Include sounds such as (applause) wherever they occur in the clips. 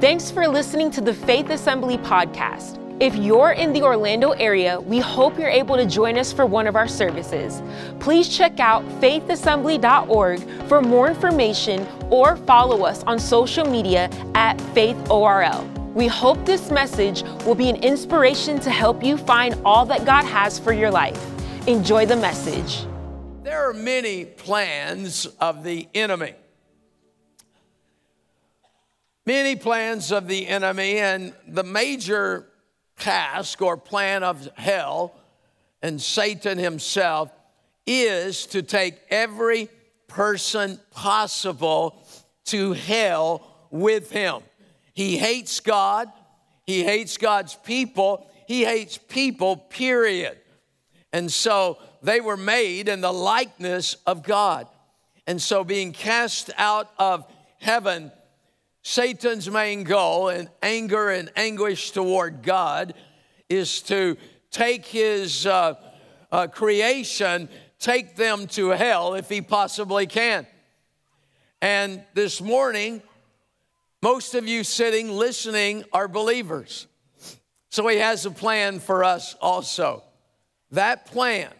Thanks for listening to the Faith Assembly podcast. If you're in the Orlando area, we hope you're able to join us for one of our services. Please check out faithassembly.org for more information or follow us on social media at faithorl. We hope this message will be an inspiration to help you find all that God has for your life. Enjoy the message. There are many plans of the enemy. Many plans of the enemy, and the major task or plan of hell and Satan himself is to take every person possible to hell with him. He hates God, he hates God's people, he hates people, period. And so they were made in the likeness of God. And so being cast out of heaven Satan's main goal in anger and anguish toward God is to take his uh, uh, creation, take them to hell if he possibly can. And this morning, most of you sitting listening are believers. So he has a plan for us also. That plan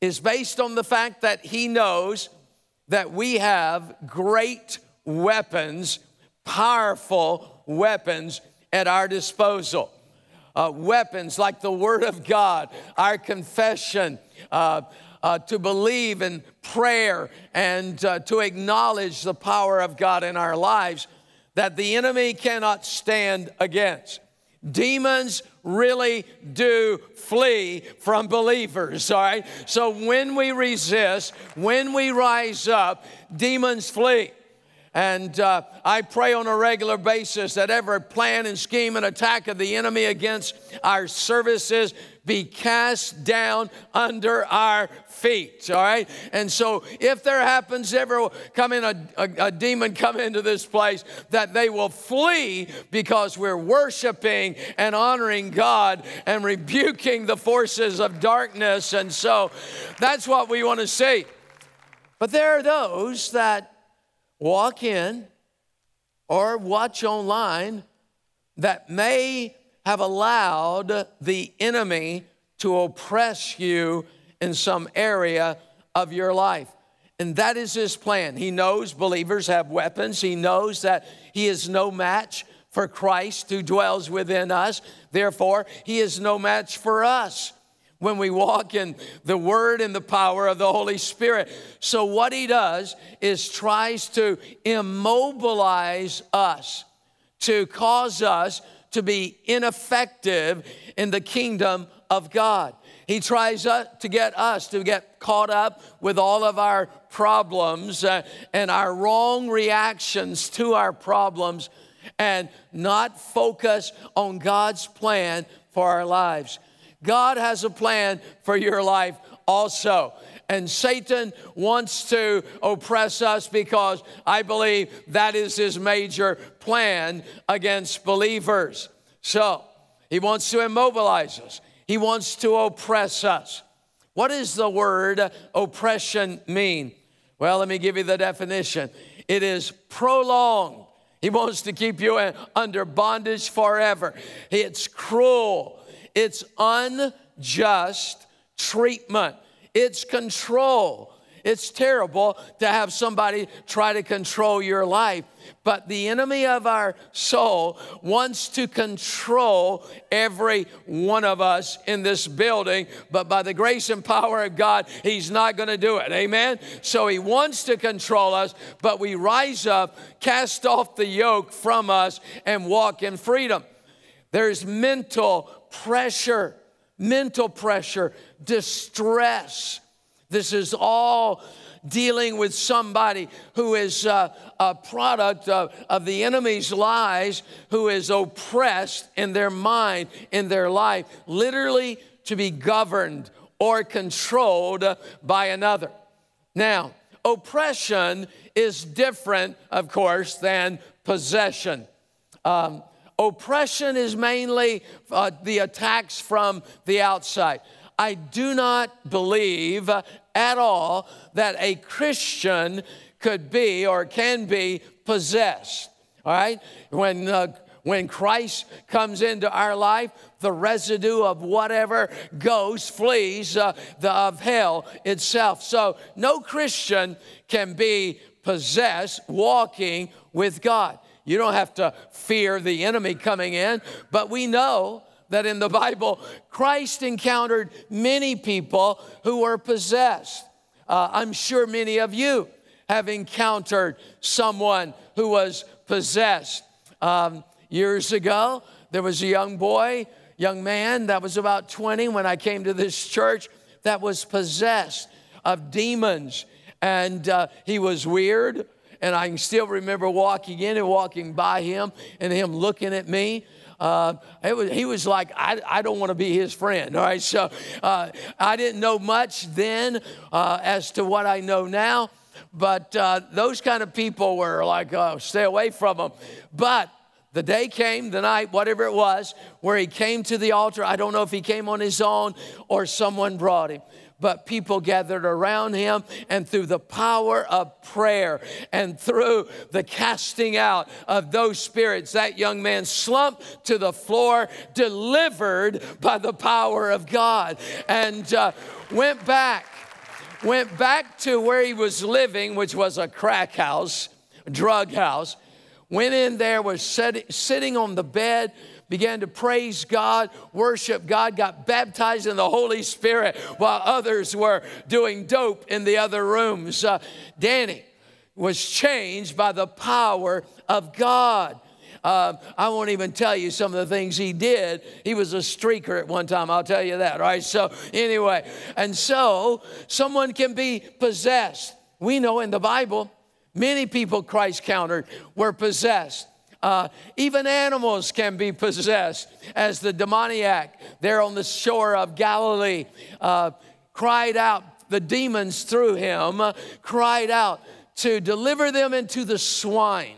is based on the fact that he knows that we have great weapons powerful weapons at our disposal. Uh, weapons like the Word of God, our confession, uh, uh, to believe in prayer, and uh, to acknowledge the power of God in our lives that the enemy cannot stand against. Demons really do flee from believers, all right? So when we resist, when we rise up, demons flee. And uh, I pray on a regular basis that every plan and scheme and attack of the enemy against our services be cast down under our feet. All right. And so, if there happens ever come in a, a, a demon come into this place, that they will flee because we're worshiping and honoring God and rebuking the forces of darkness. And so, that's what we want to see. But there are those that walk in or watch online that may have allowed the enemy to oppress you in some area of your life. And that is his plan. He knows believers have weapons. He knows that he is no match for Christ who dwells within us. Therefore, he is no match for us when we walk in the word and the power of the Holy Spirit. So, what he does is tries to immobilize us, to cause us to be ineffective in the kingdom of God. He tries to get us to get caught up with all of our problems uh, and our wrong reactions to our problems and not focus on God's plan for our lives. God has a plan for your life also. And Satan wants to oppress us because I believe that is his major plan against believers. So he wants to immobilize us, he wants to oppress us. What does the word oppression mean? Well, let me give you the definition it is prolonged. He wants to keep you under bondage forever. It's cruel. It's unjust treatment, it's control. It's terrible to have somebody try to control your life. But the enemy of our soul wants to control every one of us in this building, but by the grace and power of God, he's not going to do it. Amen? So he wants to control us, but we rise up, cast off the yoke from us, and walk in freedom. There's mental pressure, mental pressure, distress. This is all dealing with somebody who is uh, a product of, of the enemy's lies, who is oppressed in their mind, in their life, literally to be governed or controlled by another. Now, oppression is different, of course, than possession. Um, Oppression is mainly uh, the attacks from the outside. I do not believe at all that a Christian could be or can be possessed. All right? When, uh, when Christ comes into our life, the residue of whatever goes, flees uh, the, of hell itself. So no Christian can be possessed walking with God. You don't have to fear the enemy coming in, but we know that in the Bible, Christ encountered many people who were possessed. Uh, I'm sure many of you have encountered someone who was possessed. Um, years ago, there was a young boy, young man that was about 20 when I came to this church that was possessed of demons. And uh, he was weird. And I can still remember walking in and walking by him and him looking at me. Uh, was, he was like, I, I don't want to be his friend. All right, so uh, I didn't know much then uh, as to what I know now, but uh, those kind of people were like, oh, stay away from them. But the day came, the night, whatever it was, where he came to the altar. I don't know if he came on his own or someone brought him but people gathered around him, and through the power of prayer and through the casting out of those spirits, that young man slumped to the floor, delivered by the power of God, and uh, went back. Went back to where he was living, which was a crack house, drug house. Went in there, was sitting on the bed, began to praise God, worship God, got baptized in the Holy Spirit while others were doing dope in the other rooms. Uh, Danny was changed by the power of God. Uh, I won't even tell you some of the things he did. He was a streaker at one time, I'll tell you that, right? So, anyway, and so someone can be possessed. We know in the Bible, many people Christ countered were possessed. Uh, even animals can be possessed, as the demoniac there on the shore of Galilee uh, cried out, the demons through him uh, cried out to deliver them into the swine.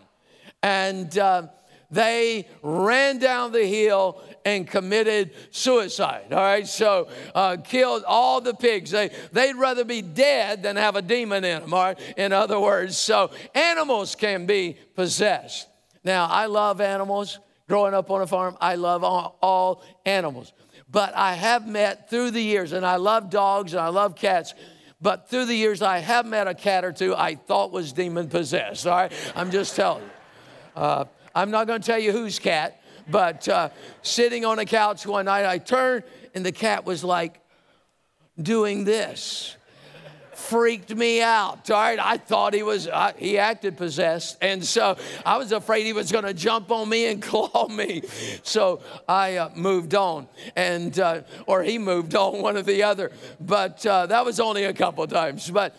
And uh, they ran down the hill and committed suicide. All right, so uh, killed all the pigs. They, they'd rather be dead than have a demon in them. All right, in other words, so animals can be possessed. Now, I love animals. Growing up on a farm, I love all, all animals. But I have met through the years, and I love dogs and I love cats. But through the years, I have met a cat or two I thought was demon possessed. All right, I'm just telling you. Uh, I'm not going to tell you whose cat, but uh, sitting on a couch one night, I turned and the cat was like doing this freaked me out. All right, I thought he was, uh, he acted possessed. And so I was afraid he was going to jump on me and (laughs) claw me. So I uh, moved on, and, uh, or he moved on, one or the other. But uh, that was only a couple times. But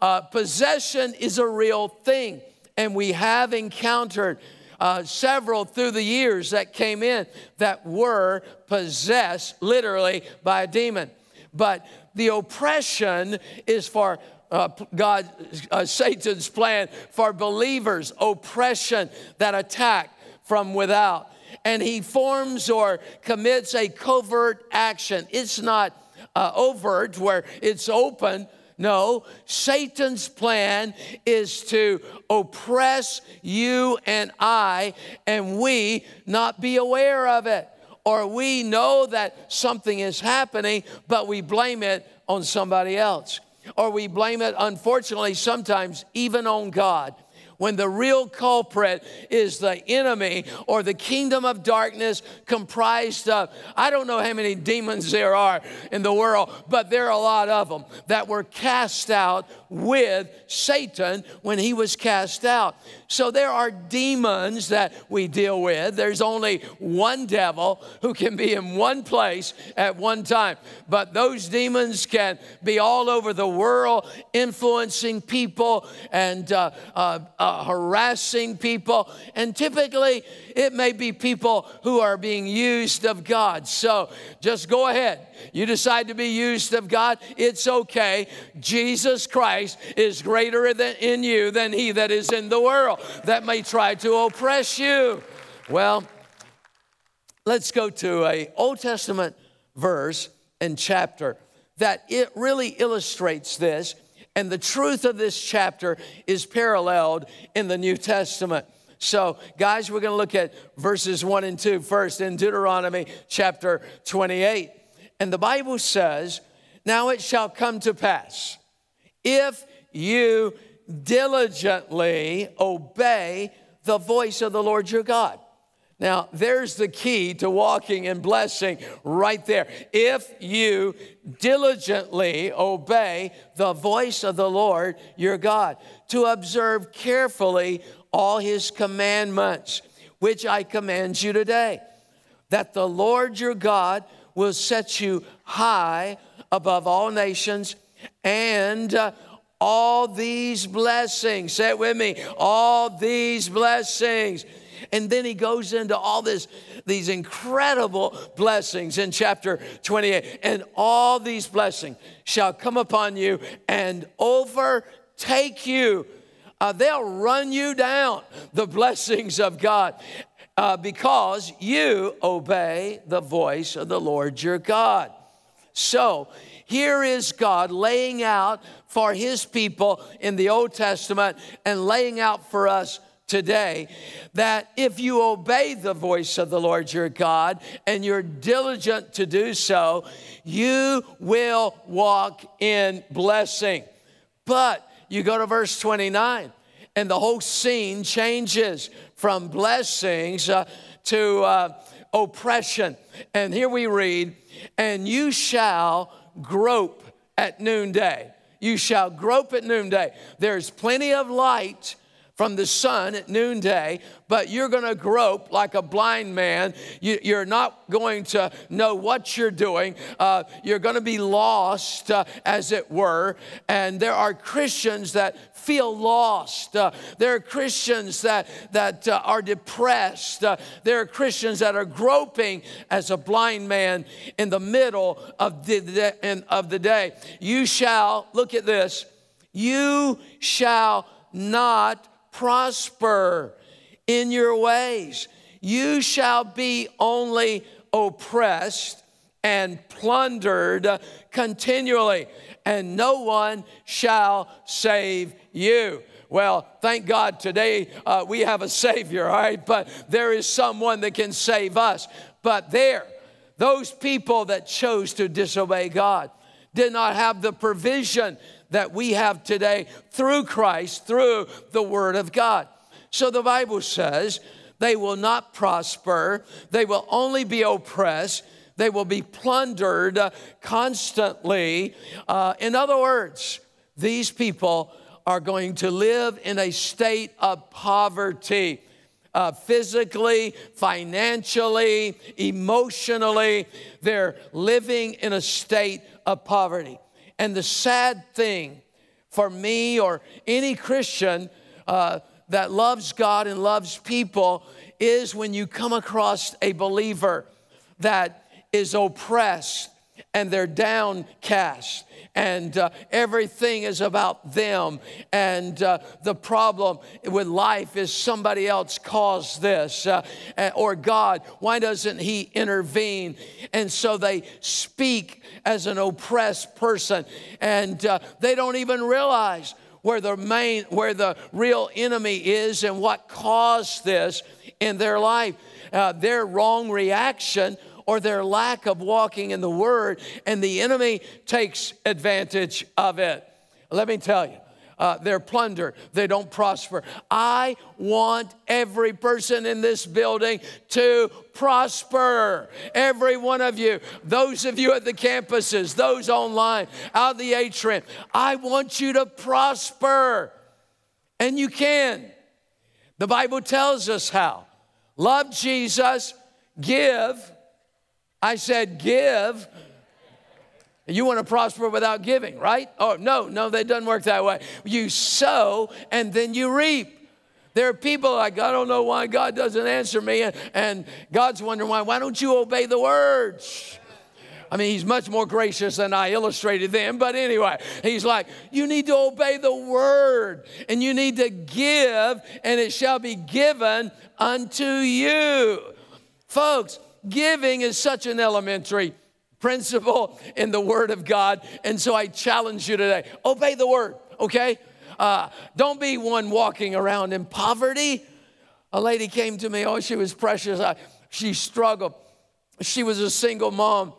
uh, possession is a real thing. And we have encountered uh, several through the years that came in that were possessed literally by a demon. But the oppression is for uh, God, uh, Satan's plan for believers, oppression that attack from without. And he forms or commits a covert action. It's not uh, overt where it's open. No, Satan's plan is to oppress you and I, and we not be aware of it or we know that something is happening, but we blame it on somebody else. Or we blame it, unfortunately, sometimes even on God when the real culprit is the enemy or the kingdom of darkness comprised of, I don't know how many demons there are in the world, but there are a lot of them that were cast out with Satan when he was cast out. So there are demons that we deal with. There's only one devil who can be in one place at one time. But those demons can be all over the world, influencing people and uh, uh, uh, harassing people. And typically, it may be people who are being used of God. So just go ahead. You decide to be used of God, it's okay. Jesus Christ is greater than, in you than he that is in the world that may try to oppress you. Well, let's go to a Old Testament verse and chapter that it really illustrates this and the truth of this chapter is paralleled in the New Testament. So, guys, we're going to look at verses 1 and 2 first in Deuteronomy chapter 28. And the Bible says, Now it shall come to pass, if you diligently obey the voice of the Lord your God. Now, there's the key to walking in blessing right there. If you diligently obey the voice of the Lord your God, to observe carefully all his commandments, which I command you today, that the Lord your God will set you high above all nations and uh, all these blessings. Say it with me. All these blessings. And then he goes into all this, these incredible blessings in chapter 28. And all these blessings shall come upon you and overtake you. Uh, they'll run you down, the (laughs) blessings of God, uh, because you obey the voice of the Lord your God. So, here is God laying out for his people in the Old Testament and laying out for us today that if you obey the voice of the Lord your God and you're diligent to do so, you will walk in blessing. But you go to verse 29, and the whole scene changes from blessings uh, to uh, oppression. And here we read, And you shall grope at noonday. You shall grope at noonday. There's plenty of light from the sun at noonday, but you're going to grope like a blind man. You, are not going to know what you're doing. Uh, you're going to be lost, uh, as it were. And there are Christians that feel lost. Uh, there are Christians that, that uh, are depressed. Uh, there are Christians that are groping as a blind man in the middle of the, of the day. You shall, look at this, you shall not prosper in your ways. You shall be only oppressed and plundered continually, and no one shall save you. Well, thank God today uh, we have a Savior, all right? But there is someone that can save us. But there, those people that chose to disobey God did not have the provision that we have today through Christ, through the Word of God. So the Bible says they will not prosper, they will only be oppressed, they will be plundered constantly. Uh, in other words, these people are going to live in a state of poverty. Uh, physically, financially, emotionally, they're living in a state of poverty. And the sad thing for me or any Christian uh, that loves God and loves people is when you come across a believer that is oppressed and they're downcast and uh, everything is about them. And uh, the problem with life is somebody else caused this, uh, or God, why doesn't He intervene? And so they speak as an oppressed person, and uh, they don't even realize where the main, where the real enemy is and what caused this in their life. Uh, their wrong reaction or their lack of walking in the Word, and the enemy takes advantage of it. Let me tell you. Uh, they're plunder. They don't prosper. I want every person in this building to prosper. Every one of you, those of you at the campuses, those online, out the atrium, I want you to prosper. And you can. The Bible tells us how. Love Jesus, give, I said, give. You want to prosper without giving, right? Oh, no, no, that doesn't work that way. You sow and then you reap. There are people like, I don't know why God doesn't answer me. And, and God's wondering why. Why don't you obey the words? I mean, he's much more gracious than I illustrated them. But anyway, he's like, you need to obey the word and you need to give, and it shall be given unto you. Folks, Giving is such an elementary principle in the Word of God. And so I challenge you today obey the Word, okay? Uh, don't be one walking around in poverty. A lady came to me, oh, she was precious. I, she struggled. She was a single mom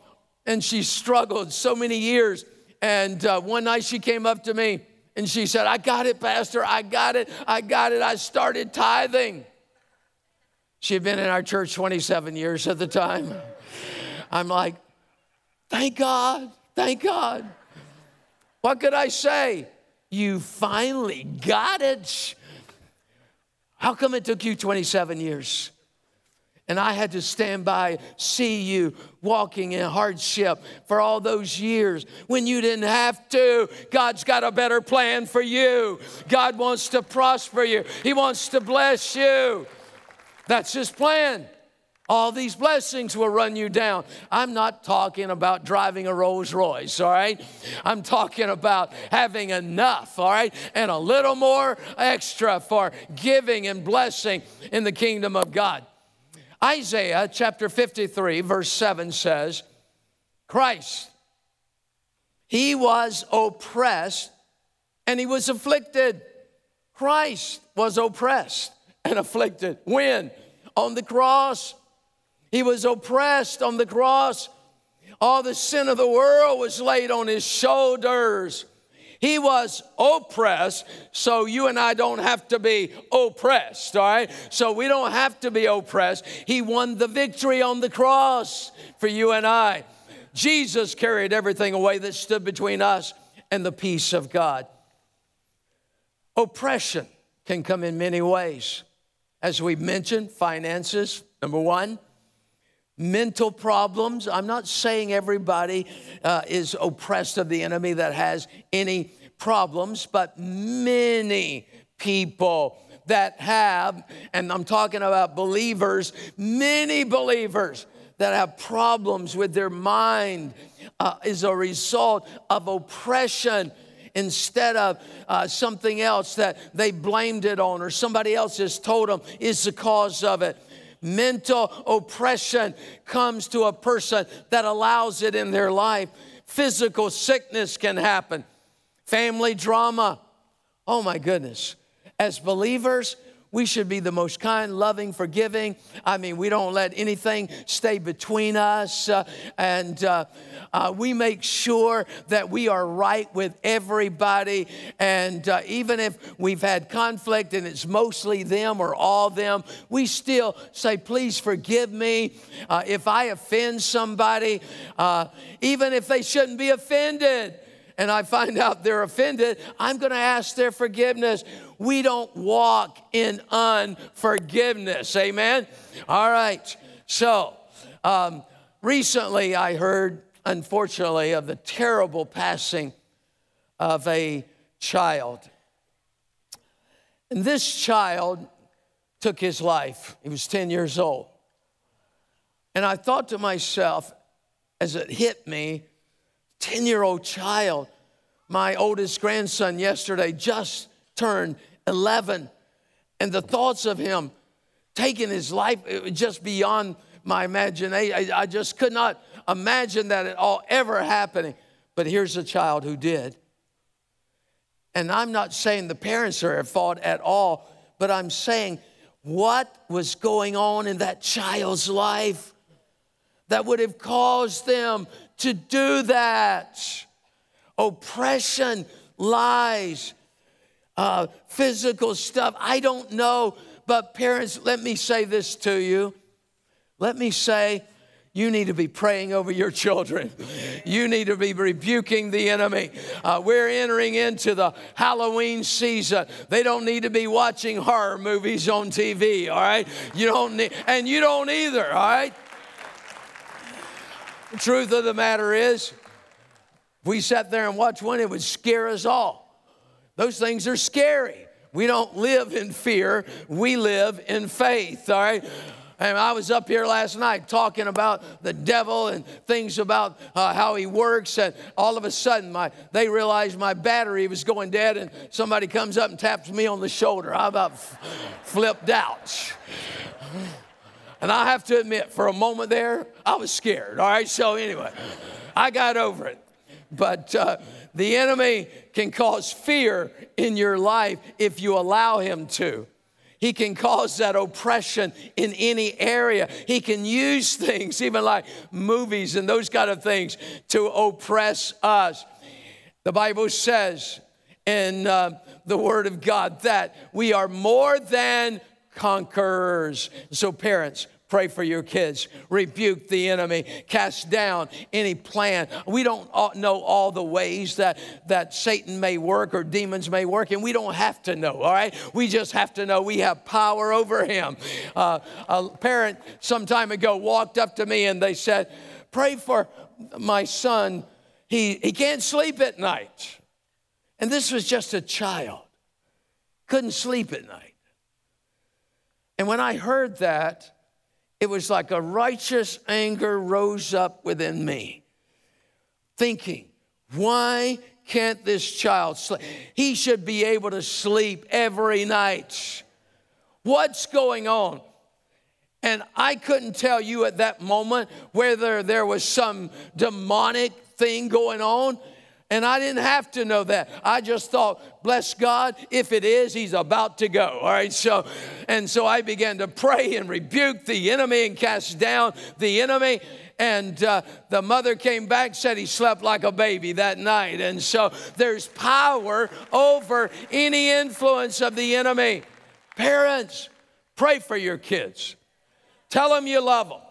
and she struggled so many years. And uh, one night she came up to me and she said, I got it, Pastor. I got it. I got it. I started tithing. She had been in our church 27 years at the time. I'm like, thank God. Thank God. What could I say? You finally got it. How come it took you 27 years? And I had to stand by, see you walking in hardship for all those years when you didn't have to. God's got a better plan for you. God wants to prosper you, He wants to bless you. That's His plan. All these blessings will run you down. I'm not talking about driving a Rolls Royce, all right? I'm talking about having enough, all right? And a little more extra for giving and blessing in the kingdom of God. Isaiah chapter 53, verse 7 says, Christ, he was oppressed and he was afflicted. Christ was oppressed and afflicted. When? On the cross. He was oppressed on the cross. All the sin of the world was laid on his shoulders. He was oppressed, so you and I don't have to be oppressed, all right? So we don't have to be oppressed. He won the victory on the cross for you and I. Jesus carried everything away that stood between us and the peace of God. Oppression can come in many ways. As we mentioned, finances, number one mental problems. I'm not saying everybody uh, is oppressed of the enemy that has any problems, but many people that have, and I'm talking about believers, many believers that have problems with their mind uh, is a result of oppression instead of uh, something else that they blamed it on or somebody else has told them is the cause of it mental oppression comes to a person that allows it in their life. Physical sickness can happen, family drama. Oh my goodness. As believers, we should be the most kind, loving, forgiving. I mean, we don't let anything stay between us. Uh, and uh, uh, we make sure that we are right with everybody. And uh, even if we've had conflict and it's mostly them or all them, we still say, please forgive me uh, if I offend somebody, uh, even if they shouldn't be offended and I find out they're offended, I'm going to ask their forgiveness. We don't walk in unforgiveness. Amen? All right. So, um, recently I heard, unfortunately, of the terrible passing of a child. And this child took his life. He was 10 years old. And I thought to myself, as it hit me, 10 year old child. My oldest grandson yesterday just turned 11. And the thoughts of him taking his life just beyond my imagination. I, just could not imagine that at all ever happening. But here's a child who did. And I'm not saying the parents are at fault at all, but I'm saying what was going on in that child's life that would have caused them to do that. Oppression, lies, uh, physical stuff. I don't know. But parents, let me say this to you. Let me say, you need to be praying over your children. You need to be rebuking the enemy. Uh, we're entering into the Halloween season. They don't need to be watching horror movies on TV, all right? You don't need, and you don't either, all right? The truth of the matter is, we sat there and watched one, it would scare us all. Those things are scary. We don't live in fear, we live in faith, all right? And I was up here last night talking about the devil and things about uh, how he works. And all of a sudden, my, they realized my battery was going dead. And somebody comes up and taps me on the shoulder. I about f- flipped out. And I have to admit, for a moment there, I was scared. All right, so anyway, I got over it. But uh, the enemy can cause fear in your life if you allow him to. He can cause that oppression in any area. He can use things, even like movies and those kind of things, to oppress us. The Bible says in uh, the Word of God that we are more than conquerors. So, parents, Pray for your kids. Rebuke the enemy. Cast down any plan. We don't know all the ways that, that Satan may work or demons may work, and we don't have to know, all right? We just have to know we have power over him. Uh, a parent some time ago walked up to me and they said, Pray for my son. He, he can't sleep at night. And this was just a child, couldn't sleep at night. And when I heard that, it was like a righteous anger rose up within me, thinking, why can't this child sleep? He should be able to sleep every night. What's going on? And I couldn't tell you at that moment whether there was some demonic thing going on. And I didn't have to know that. I just thought, bless God, if it is, he's about to go. All right, so, and so I began to pray and rebuke the enemy and cast down the enemy. And uh, the mother came back, said he slept like a baby that night. And so there's power over any influence of the enemy. Parents, pray for your kids. Tell them you love them.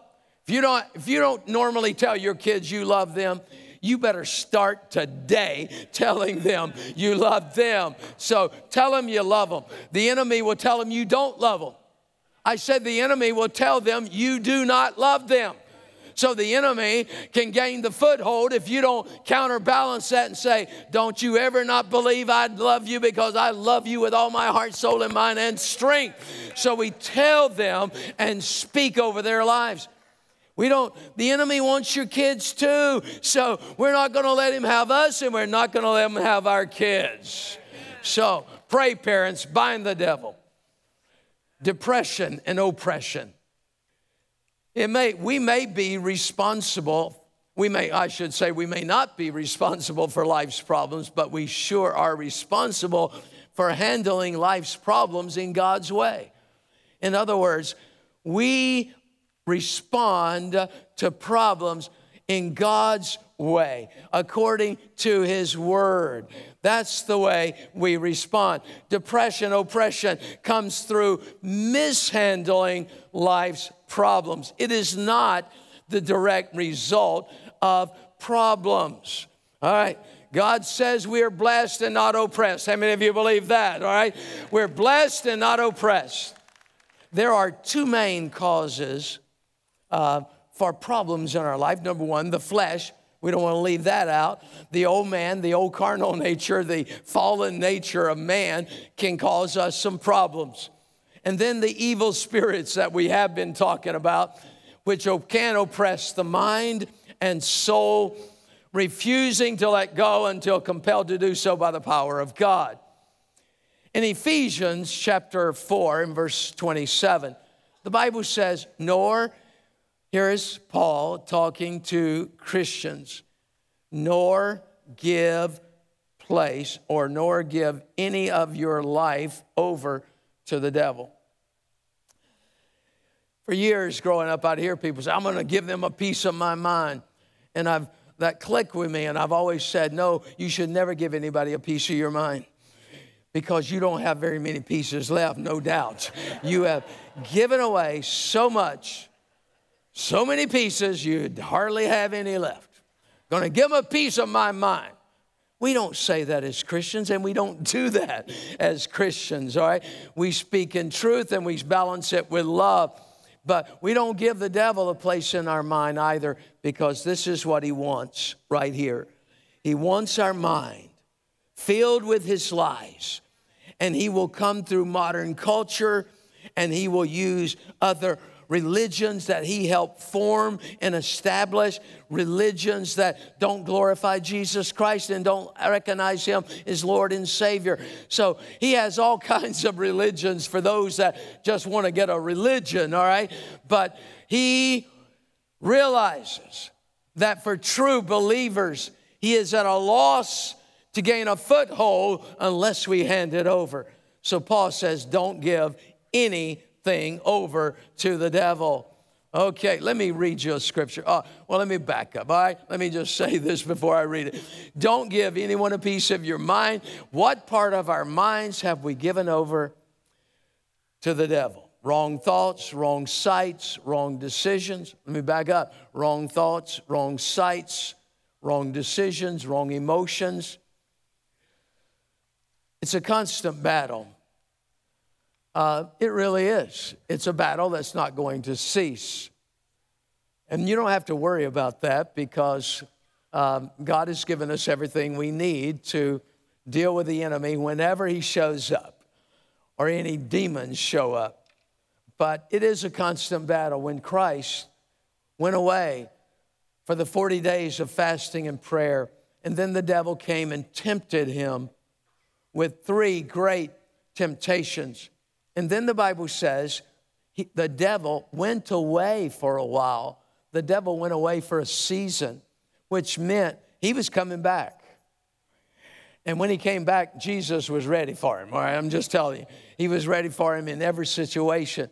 If you don't, if you don't normally tell your kids you love them, you better start today telling them you love them. So tell them you love them. The enemy will tell them you don't love them. I said the enemy will tell them you do not love them. So the enemy can gain the foothold if you don't counterbalance that and say, Don't you ever not believe I love you because I love you with all my heart, soul, and mind and strength. So we tell them and speak over their lives. We don't, the enemy wants your kids too. So we're not going to let him have us and we're not going to let him have our kids. So pray, parents, bind the devil. Depression and oppression. It may, we may be responsible. We may, I should say, we may not be responsible for life's problems, but we sure are responsible for handling life's problems in God's way. In other words, we respond to problems in God's way, according to His Word. That's the way we respond. Depression, oppression comes through mishandling life's problems. It is not the direct result of problems. All right. God says we are blessed and not oppressed. How many of you believe that? All right. We're blessed and not oppressed. There are two main causes uh, for problems in our life. Number one, the flesh. We don't want to leave that out. The old man, the old carnal (laughs) nature, the fallen nature of man can cause us some problems. And then the evil spirits that we have been talking about, which can oppress the mind and soul, refusing to let go until compelled to do so by the power of God. In Ephesians chapter 4, in verse 27, the Bible says, Nor here is Paul talking to Christians, nor give place or nor give any of your life over to the devil. For years growing up I'd hear people say, I'm going to give them a piece of my mind. And I've that clicked with me, and I've always said, no, you should never give anybody a piece of your mind because you don't have very many pieces left, no doubt. You have given away so much so many pieces, you'd hardly have any left. Gonna give them a piece of my mind. We don't say that as Christians, and we don't do that as Christians, all right? We speak in truth and we balance it with love. But we don't give the devil a place in our mind either because this is what he wants right here. He wants our mind filled with his lies. And he will come through modern culture and he will use other religions that he helped form and establish, religions that don't glorify Jesus Christ and don't recognize him as Lord and Savior. So he has all (laughs) kinds of religions for those that just want to get a religion, all right? But he realizes that for true believers, he is at a loss to gain a foothold unless we hand it over. So Paul says, don't give anything over to the devil. Okay, let me read you a scripture. Oh, well, let me back up. All right, let me just (laughs) say this before I read it. Don't give anyone a piece of your mind. What part of our minds have we given over to the devil? Wrong thoughts, wrong sights, wrong decisions. Let me back up. Wrong thoughts, wrong sights, wrong decisions, wrong emotions. It's a constant battle. Uh, it really is. It's a battle that's not going to cease. And you don't have to worry about that because um, God has given us everything we need to deal with the enemy whenever he shows up or any demons show up. But it is a constant battle. When Christ went away for the 40 days of fasting and prayer, and then the devil came and tempted him with three great temptations. And then the Bible says he, the devil went away for a while. The devil went away for a season, which meant he was coming back. And when he came back, Jesus was ready for him. All right, I'm just telling you, he was ready for him in every situation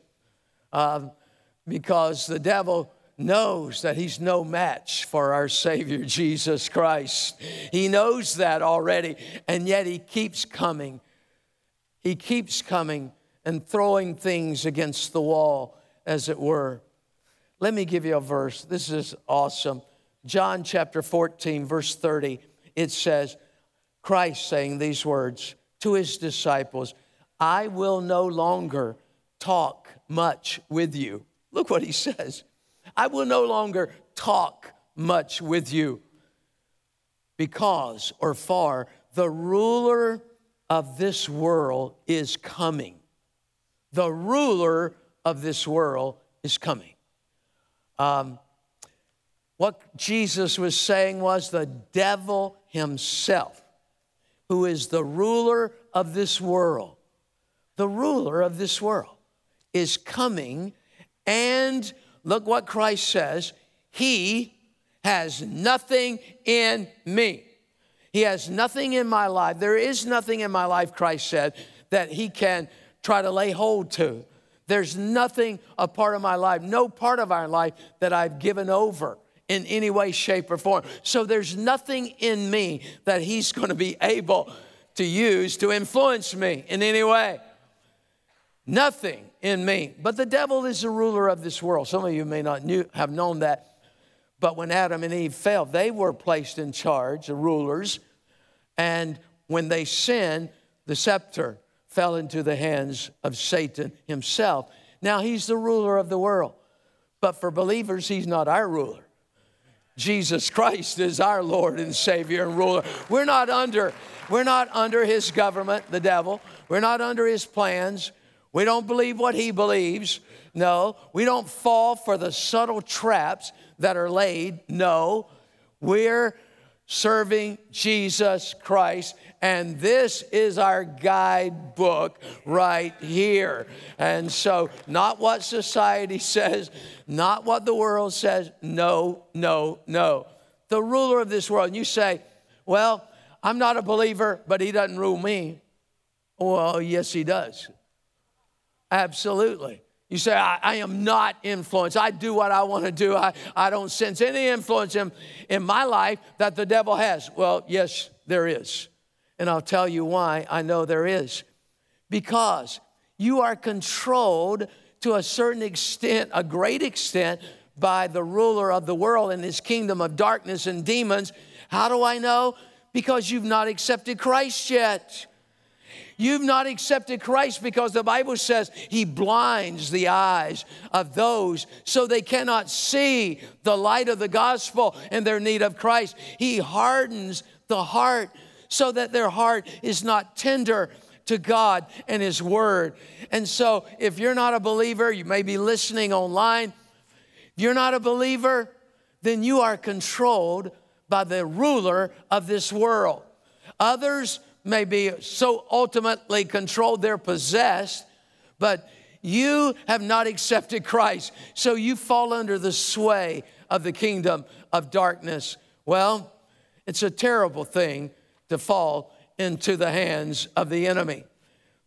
um, because the devil knows that he's no match for our Savior (laughs) Jesus Christ. He knows that already, and yet he keeps coming. He keeps coming and throwing things against the wall, as it were. Let me give you a verse. This is awesome. John chapter 14, verse 30, it says, Christ saying these words to his disciples I will no longer talk much with you. Look what he says. I will no longer talk much with you because, or for, the ruler of this world is coming the ruler of this world is coming. Um, what Jesus was saying was the devil himself, who is the ruler of this world, the ruler of this world is coming. And look what Christ says He has nothing in me. He has nothing in my life. There is nothing in my life, Christ said, that He can try to lay hold to. There's nothing a part of my life, no part of our life that I've given over in any way, shape, or form. So there's nothing in me that He's going to be able to use to influence me in any way. Nothing in me. But the devil is the ruler of this world. Some of you may not knew, have known that. But when Adam and Eve fell, they were placed in charge, the rulers. And when they sinned, the scepter fell into the hands of Satan himself. Now he's the ruler of the world. But for believers, he's not our ruler. Jesus Christ is our Lord and Savior and ruler. We're not under we're not under his government, the devil. We're not under his plans. We don't believe what he believes. No, we don't fall for the subtle traps that are laid. No, we're serving Jesus Christ. And this is our guidebook right here. And so, not what society (laughs) says, not what the world says. No, no, no. The ruler of this world. And you say, well, I'm not a believer, but he doesn't rule me. Well, yes, he does. Absolutely. You say, I, I, am not influenced. I do what I want to do. I, I don't sense any influence in, in my life that the devil has. Well, yes, there is. And I'll tell you why I know there is. Because you are controlled to a certain extent, a great extent, by the ruler of the world and his kingdom of darkness and demons. How do I know? Because you've not accepted Christ yet. You've not accepted Christ because the Bible says He blinds the eyes of those so they cannot see the light of the gospel and their need of Christ. He hardens the heart so that their heart is not tender to God and His Word. And so, if you're not a believer, you may be listening online. If you're not a believer, then you are controlled by the ruler of this world. Others may be so ultimately controlled they're possessed, but you have not accepted Christ. So you fall under the sway of the kingdom of darkness. Well, it's a terrible thing to fall into the hands of the enemy.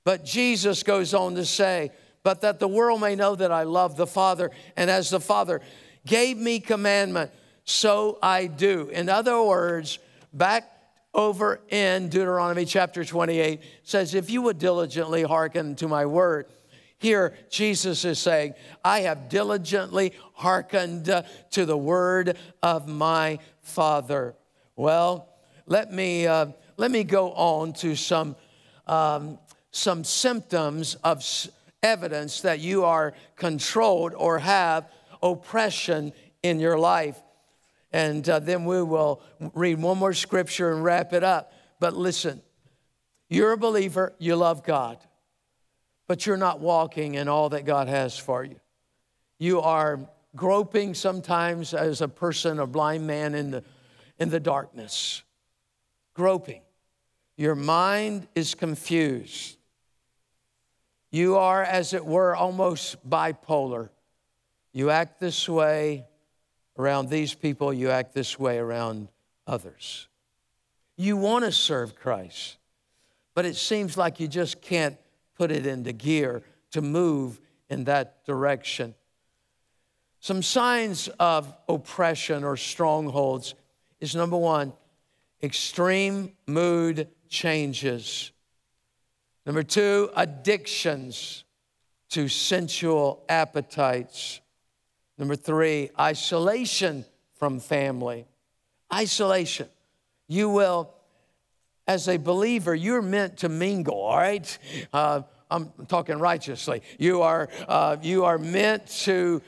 But Jesus goes on to say, but that the world may know that I love the Father. And as the Father gave me commandment, so I do. In other words, back over in Deuteronomy chapter 28 says, If you would diligently hearken to my word, here, Jesus is saying, I have diligently hearkened to the word of my Father. Well, let me, uh, let me go on to some, um, some symptoms of evidence that you are controlled or have oppression in your life. And uh, then we will read one more scripture and wrap it up. But listen, you're a believer, you love God but you're not walking in all that God has for you. You are groping sometimes as a person, a blind man in the, in the darkness. Groping. Your mind is confused. You are, as it were, almost bipolar. You act this way around these people, you act this way around others. You want to serve Christ, but it seems like you just can't put it into gear to move in that direction. Some signs of oppression or strongholds is number one, extreme mood changes. Number two, addictions to sensual appetites. Number three, isolation from family. Isolation. You will as a believer, you're meant to mingle, all right? Uh, I'm talking righteously. You are, uh, you are meant to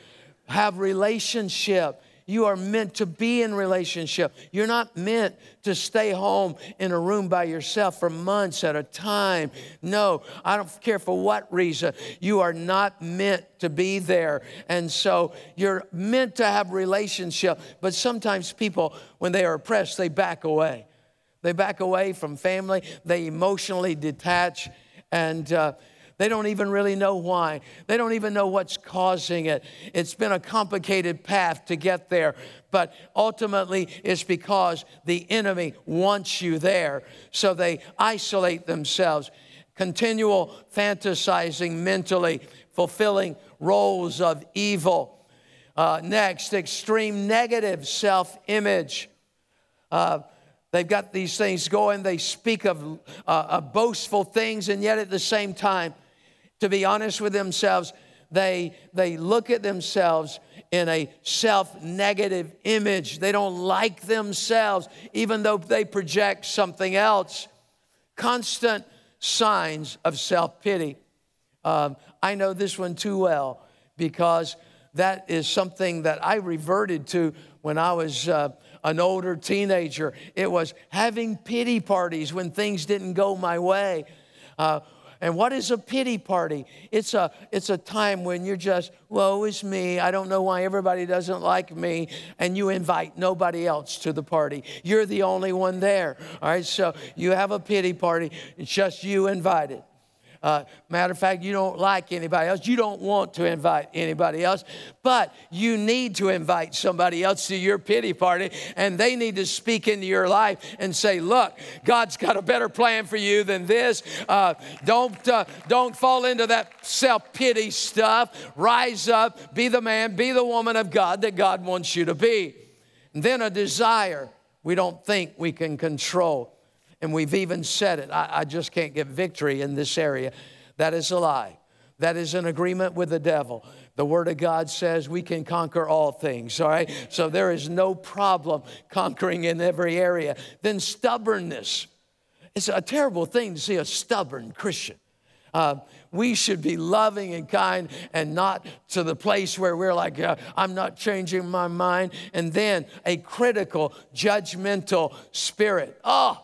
have relationship. You are meant to be in relationship. You're not meant to stay home in a room by yourself for months at a time. No, I don't care for what reason. You are not meant to be there. And so you're meant to have relationship. But sometimes people, when they are oppressed, they back away. They back away from family, they emotionally detach, and uh, they don't even really know why. They don't even know what's causing it. It's been a complicated path to get there, but ultimately it's because the enemy wants you there. So they isolate themselves, continual fantasizing mentally, fulfilling roles of evil. Uh, next, extreme negative self image. Uh, They've got these things going. They speak of, uh, of boastful things, and yet at the same time, to be honest with themselves, they, they look at themselves in a self negative image. They don't like themselves, even though they project something else. Constant signs of self pity. Um, I know this one too well because that is something that I reverted to when I was. Uh, an older teenager. It was having pity parties when things didn't go my way. Uh, and what is a pity party? It's a, it's a time when you're just, woe is me. I don't know why everybody doesn't like me. And you invite nobody else to the party. You're the only one there. All right, so you have a pity party. It's just you invited. Uh, matter of fact, you don't like anybody else. You don't want to invite anybody else, but you need to invite somebody else to your pity party, and they need to speak into your life and say, "Look, God's got a better plan for you than this. Uh, don't uh, don't fall into that self pity stuff. Rise up, be the man, be the woman of God that God wants you to be." And then a desire we don't think we can control and we've even said it. I, I just can't get victory in this area. That is a lie. That is an agreement with the devil. The Word of God says we can conquer all things, all right? So there is no problem conquering in every area. Then stubbornness. It's a terrible thing to see a stubborn Christian. Uh, we should be loving and kind and not to the place where we're like, uh, I'm not changing my mind. And then a critical, judgmental spirit. Oh,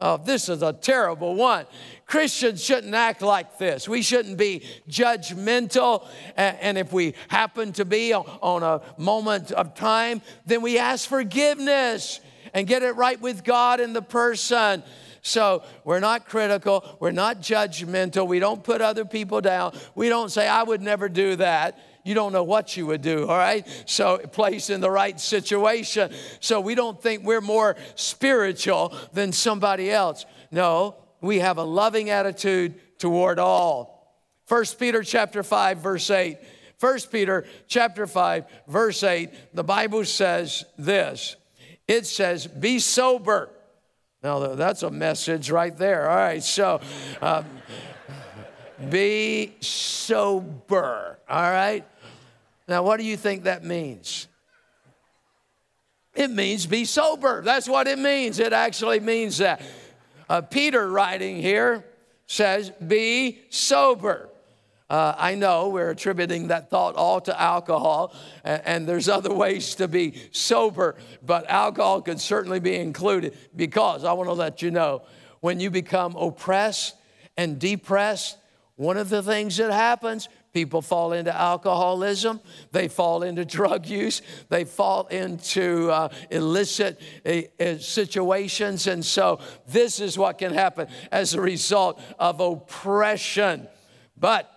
Oh, this is a terrible one. Christians shouldn't act like this. We shouldn't be judgmental. And if we happen to be on a moment of time, then we ask forgiveness and get it right with God and the person. So we're not critical, we're not judgmental, we don't put other people down, we don't say, I would never do that you don't know what you would do, all right? So, placed in the right situation. So, we don't think we're more spiritual than somebody else. No, we have a loving attitude toward all. 1 Peter chapter 5, verse 8. 1 Peter chapter 5, verse 8, the Bible says this. It says, Be sober. Now, that's a message right there. All right, so um, be sober. All right? Now, what do you think that means? It means be sober. That's what it means. It actually means that. Uh, Peter, writing here, says, Be sober. Uh, I know we're attributing that thought all to alcohol, and, and, there's other ways to be sober, but alcohol could certainly be included because I want to let you know when you become oppressed and depressed, one of the things that happens People fall into alcoholism, they fall into drug use, they fall into uh, illicit uh, situations. And so, this is what can happen as a result of oppression. But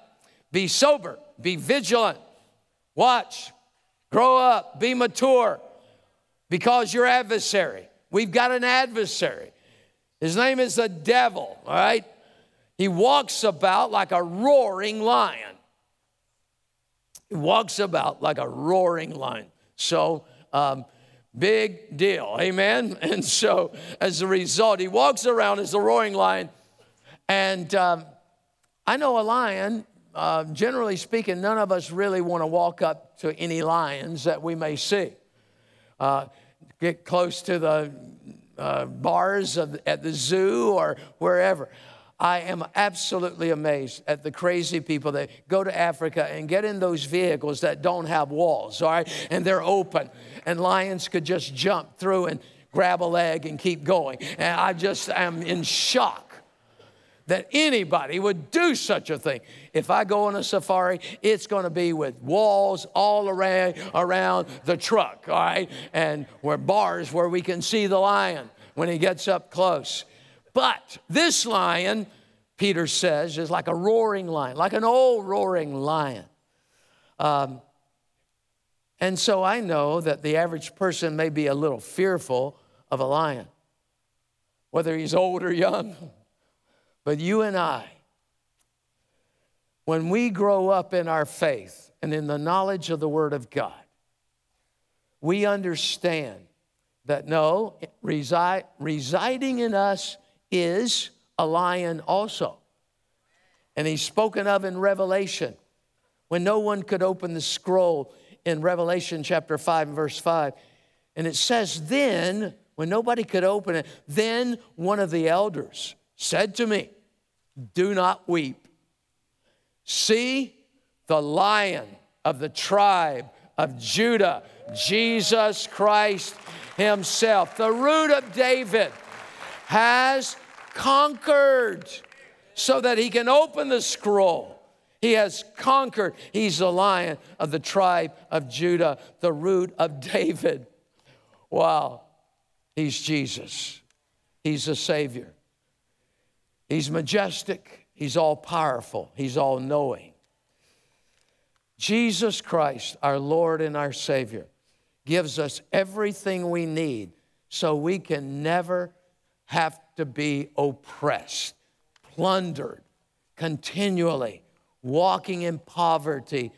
be sober, be vigilant, watch, grow up, be mature, because your adversary, we've got an adversary. His name is the devil, all right? He walks about like a roaring lion. Walks about like a roaring lion. So, um, big deal. Amen. (laughs) And so, as a result, he walks around as a roaring lion. And um, I know a lion, uh, generally speaking, none of us really want to walk up to any lions that we may see. Uh, get close to the uh, bars of, at the zoo or wherever. I am absolutely amazed at the crazy people that go to Africa and get in those vehicles that don't have walls, all right? And they're open. And lions could just jump through and grab a leg and keep going. And I just am in shock that anybody would do such a thing. If I go on a safari, it's going to be with walls all around around the truck, all right? And where bars where we can see the lion when he gets up close. But this lion, Peter says, is like a roaring lion, like an old roaring lion. Um, and so I know that the average person may be a little fearful of a lion, whether he's old or young. But you and I, when we grow up in our faith and in the knowledge of the Word of God, we understand that no, resi- residing in us is a lion also. And he's spoken of in Revelation when no one could open the scroll in Revelation chapter 5 and verse 5. And it says, Then, when nobody could open it, then one of the elders said to me, Do not weep. See the lion of the tribe of Judah, Jesus Christ Himself, the root of David, has conquered so that he can open the scroll. He has conquered. He's the lion of the tribe of Judah, the root of (laughs) David. Wow. He's Jesus. He's the Savior. He's majestic. He's all powerful. He's all knowing. Jesus Christ, our Lord and our Savior, gives us everything we need so we can never have to be oppressed, plundered, continually, walking in poverty,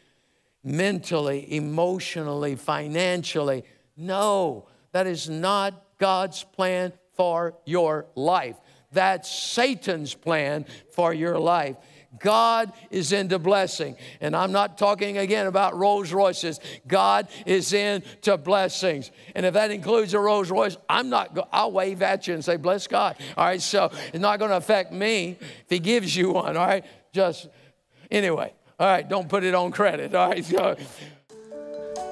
mentally, emotionally, financially. No, that is not God's plan for your life. That's Satan's plan for your life. God is into blessing. And I'm not talking again about Rolls Royces. God is into blessings. And if that includes a Rolls Royce, I'm not, I'll wave at you and say, bless God. All right, so it's not going to affect me if He gives you one. All right, just anyway. All right, don't put it on credit. All right, so.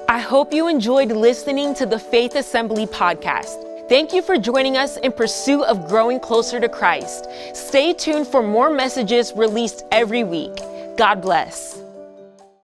I hope you enjoyed listening to the Faith Assembly podcast. Thank you for joining us in pursuit of growing closer to Christ. Stay tuned for more messages released every week. God bless.